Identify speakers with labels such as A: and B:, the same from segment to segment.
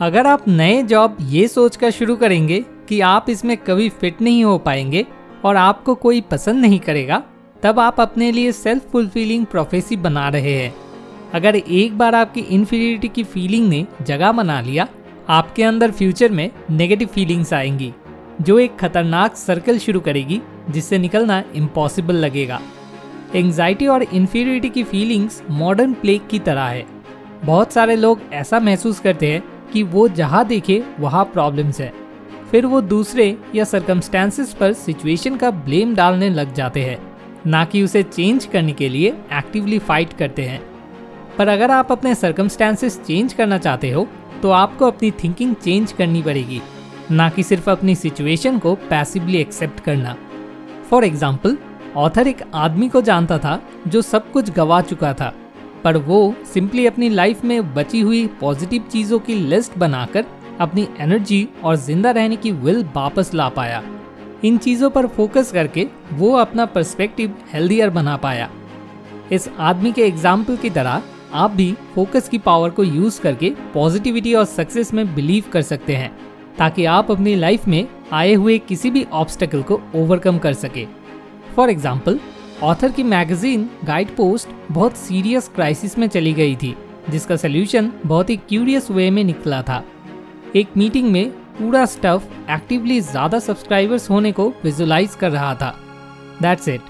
A: अगर आप नए जॉब ये सोचकर शुरू करेंगे कि आप इसमें कभी फिट नहीं हो पाएँगे और आपको कोई पसंद नहीं करेगा, तब आप अपने लिए सेल्फ फुलफिलिंग प्रोफेसी बना रहे हैं। अगर एक बार आपकी इन्फीरियरिटी की फीलिंग ने जगह बना लिया, आपके अंदर फ्यूचर में नेगेटिव फीलिंग्स आएँगी, जो एक खतरनाक सर्कल शुरू करेगी, जिससे निकलना इम्पॉसिबल लगेगा। एंग्जाइटी और इन्फीरियरिटी की फीलिंग्स मॉडर्न प्लेग की तरह है। बहुत सारे लोग ऐसा महसूस करते हैं कि वो जहाँ देखे, वहाँ प्रॉब्लम्स है। फिर वो दूसरे या सरकमस्टेंसेस पर सिचुएशन का ब्लेम डालने लग जाते हैं, ना कि उसे चेंज करने के लिए एक्टिवली फाइट करते हैं। पर अगर आप अपने सरकमस्टेंसेस चेंज करना चाहते हो तो आपको अपनी थिंकिंग चेंज करनी पड़ेगी, ना कि सिर्फ़ अपनी सिचुएशन को पैसिवली एक्सेप्ट करना। फॉर एग्ज़ाम्पल ऑथर एक आदमी को जानता था, जो सब कुछ गवा चुका था। पर वो सिंपली अपनी लाइफ में बची हुई पॉजिटिव चीज़ों की लिस्ट बनाकर अपनी एनर्जी और ज़िंदा रहने की विल वापस ला पाया। इन चीज़ों पर फोकस करके वो अपना पर्सपेक्टिव हेल्दियर बना पाया। इस आदमी के एग्ज़ाम्पल की तरह आप भी फोकस की पावर को यूज़ करके पॉजिटिविटी और सक्सेस में बिलीव कर सकते हैं, ताकि आप अपनी लाइफ में आए हुए किसी भी ऑब्स्टेकल को ओवरकम कर सके। फॉर एग्ज़ाम्पल ऑथर की मैगजीन गाइड पोस्ट बहुत सीरियस क्राइसिस में चली गई थी, जिसका सोल्यूशन बहुत ही क्यूरियस वे में निकला था। एक मीटिंग में पूरा स्टफ़ एक्टिवली ज़्यादा सब्सक्राइबर्स होने को विजुलाइज कर रहा था। दैट्स इट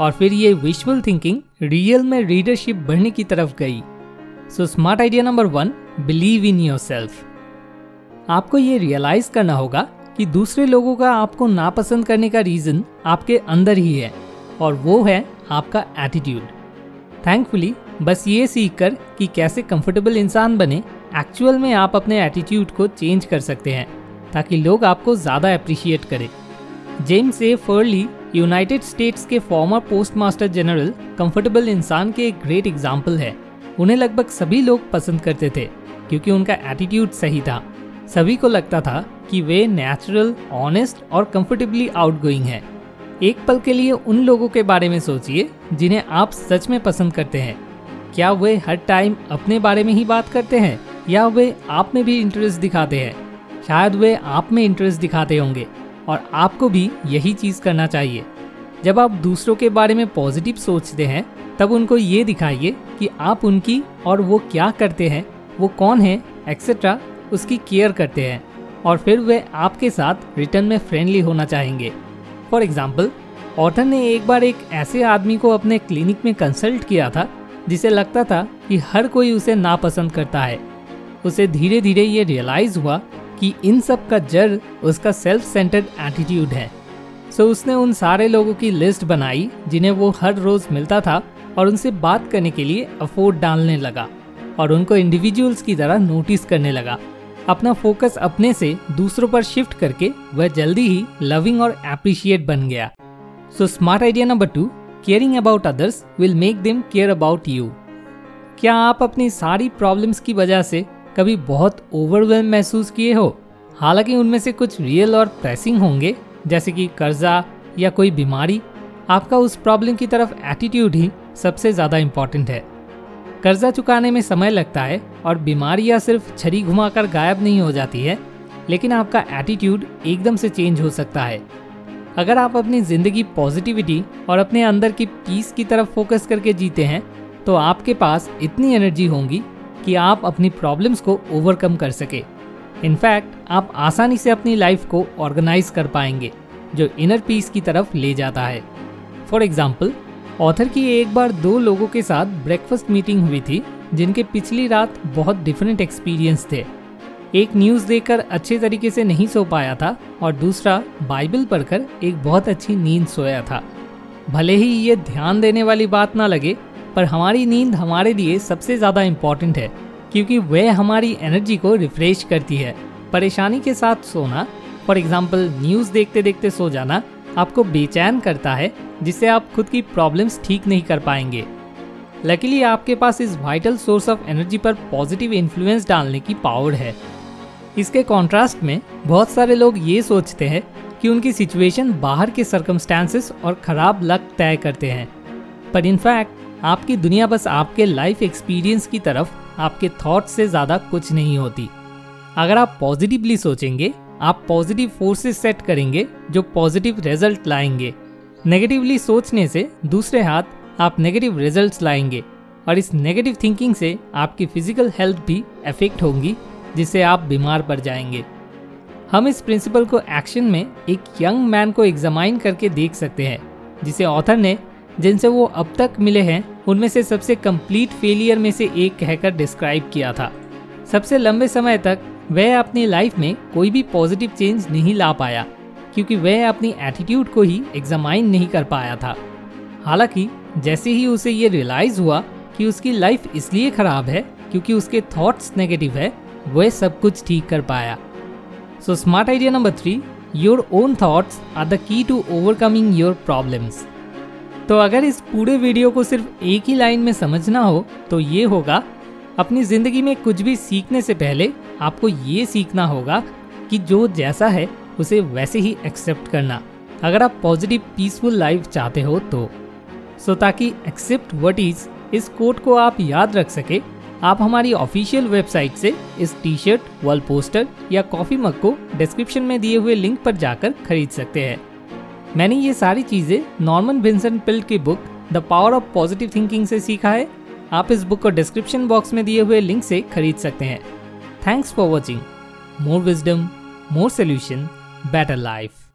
A: और फिर ये विजुअल थिंकिंग रियल में रीडरशिप बढ़ने की तरफ़ गई। So smart idea number one believe in yourself आपको ये रियलाइज़ करना होगा कि दूसरे लोगों का आपको नापसंद करने का रीजन आपके अंदर ही है। और वो है आपका एटीट्यूड थैंकफुली बस ये सीख कर कि कैसे कंफर्टेबल इंसान बने एक्चुअल में आप अपने एटीट्यूड को चेंज कर सकते हैं, ताकि लोग आपको ज़्यादा अप्रिशिएट करें. James A Farley United States के former post master general comfortable इंसान के एक ग्रेट एग्ज़ाम्पल है. उन्हें लगभग सभी लोग पसंद करते थे, क्योंकि उनका एटीट्यूड सही था. सभी को लगता था कि वे नेचुरल ऑनेस्ट और कंफर्टेबली आउटगोइंग हैं। एक पल के लिए उन लोगों के बारे में सोचिए, जिन्हें आप सच में पसंद करते हैं। क्या वे हर टाइम अपने बारे में ही बात करते हैं, या वे आप में भी इंटरेस्ट दिखाते हैं? शायद वे आप में इंटरेस्ट दिखाते होंगे, और आपको भी यही चीज़ करना चाहिए। जब आप दूसरों के बारे में पॉजिटिव सोचते हैं, तब उनको ये दिखाइए कि आप उनकी और वो क्या करते हैं, वो कौन है एक्सेट्रा उसकी केयर करते हैं, और फिर वे आपके साथ रिटर्न में फ्रेंडली होना चाहेंगे। फॉर एग्ज़ाम्पल ऑथर ने एक बार एक ऐसे आदमी को अपने क्लिनिक में कंसल्ट किया था जिसे लगता था कि हर कोई उसे नापसंद करता है। उसे धीरे धीरे ये रियलाइज़ हुआ कि इन सब का जड़ उसका सेल्फ सेंटर्ड एटीट्यूड है। सो so, उसने उन सारे लोगों की लिस्ट बनाई जिन्हें वो हर रोज मिलता था और उनसे बात करने के लिए अफोर्ड डालने लगा और उनको इंडिविजुअल्स की तरह नोटिस करने लगा। अपना फोकस अपने से दूसरों पर शिफ्ट करके वह जल्दी ही लविंग और एप्रिशिएट बन गया। So smart idea number two caring about others will make them care about you क्या आप अपनी सारी प्रॉब्लम्स की वजह से कभी बहुत ओवरवेलम महसूस किए हो? हालाँकि उनमें से कुछ रियल और प्रेसिंग होंगे, जैसे कि कर्जा या कोई बीमारी। आपका उस प्रॉब्लम की तरफ़ एटीट्यूड ही सबसे ज़्यादा इंपॉर्टेंट है। कर्जा चुकाने में समय लगता है और बीमारियाँ सिर्फ़ छरी घुमाकर गायब नहीं हो जाती है, लेकिन आपका एटीट्यूड एकदम से चेंज हो सकता है। अगर आप अपनी ज़िंदगी पॉजिटिविटी और अपने अंदर की पीस की तरफ़ फोकस करके जीते हैं तो आपके पास इतनी एनर्जी होगी कि आप अपनी प्रॉब्लम्स को ओवरकम कर सके। इनफैक्ट आप आसानी से अपनी लाइफ को ऑर्गेनाइज कर पाएँगे, जो इनर पीस की तरफ़ ले जाता है। फॉर एग्ज़ाम्पल ऑथर की एक बार दो लोगों के साथ ब्रेकफास्ट मीटिंग हुई थी, जिनके पिछली रात बहुत डिफरेंट एक्सपीरियंस थे। एक न्यूज़ देखकर अच्छे तरीके से नहीं सो पाया था और दूसरा बाइबल पढ़कर एक बहुत अच्छी नींद सोया था। भले ही ये ध्यान देने वाली बात ना लगे, पर हमारी नींद हमारे लिए सबसे ज़्यादा इंपॉर्टेंट है, क्योंकि वह हमारी एनर्जी को रिफ्रेश करती है। परेशानी के साथ सोना फॉर एग्ज़ाम्पल न्यूज़ देखते देखते सो जाना आपको बेचैन करता है, जिससे आप खुद की प्रॉब्लम्स ठीक नहीं कर पाएँगे। लकीली आपके पास इस वाइटल सोर्स ऑफ़ एनर्जी पर पॉजिटिव इन्फ्लुएंस डालने की पावर है। इसके कॉन्ट्रास्ट में, बहुत सारे लोग ये सोचते हैं कि उनकी सिचुएशन बाहर के सर्कमस्टांसेस और ख़राब लक तय करते हैं। पर इनफैक्ट आपकी दुनिया बस आपके लाइफ एक्सपीरियंस की तरफ़ आपके थॉट से ज़्यादा कुछ नहीं होती। अगर आप पॉजिटिवली सोचेंगे आप पॉजिटिव फोर्सेस सेट करेंगे, जो पॉजिटिव रिज़ल्ट लाएँगे। नेगेटिवली सोचने से दूसरे हाथ आप नेगेटिव रिजल्ट्स लाएँगे, और इस नेगेटिव थिंकिंग से आपकी फ़िज़िकल हेल्थ भी अफेक्ट होंगी, जिससे आप बीमार पड़ जाएँगे। हम इस प्रिंसिपल को एक्शन में एक यंग मैन को एग्जामाइन करके देख सकते हैं, जिसे ऑथर ने, जिनसे वो अब तक मिले हैं, उनमें से सबसे कंप्लीट फेलियर में से एक कहकर डिस्क्राइब किया था। सबसे लंबे समय तक वह अपनी लाइफ में कोई भी पॉजिटिव चेंज नहीं ला पाया, क्योंकि वह अपनी एटीट्यूड को ही एग्जामाइन नहीं कर पाया था। हालाँकि, जैसे ही उसे ये रियलाइज़ हुआ कि उसकी लाइफ इसलिए खराब है क्योंकि उसके थॉट्स नेगेटिव है, वह सब कुछ ठीक कर पाया। So smart idea number three your own thoughts are the key to overcoming your problems तो अगर इस पूरे वीडियो को सिर्फ़ एक ही लाइन में समझना हो तो ये होगा अपनी ज़िंदगी में कुछ भी सीखने से पहले आपको ये सीखना होगा कि जो जैसा है, उसे वैसे ही एक्सेप्ट करना। अगर आप पॉजिटिव पीसफुल लाइफ चाहते हो तो। सो ताकि एक्सेप्ट वट इज़ इस कोट को आप याद रख सके, आप हमारी ऑफिशियल वेबसाइट से इस टी शर्ट वॉल पोस्टर या कॉफ़ी मग को डिस्क्रिप्शन में दिए हुए लिंक पर जाकर खरीद सकते हैं। मैंने ये सारी चीज़ें नॉर्मन विंसेंट पिल्ट की book the power of positive thinking से सीखा है। आप इस बुक को डिस्क्रिप्शन बॉक्स में दिए हुए लिंक से खरीद सकते हैं। Thanks for watching more wisdom more solution better life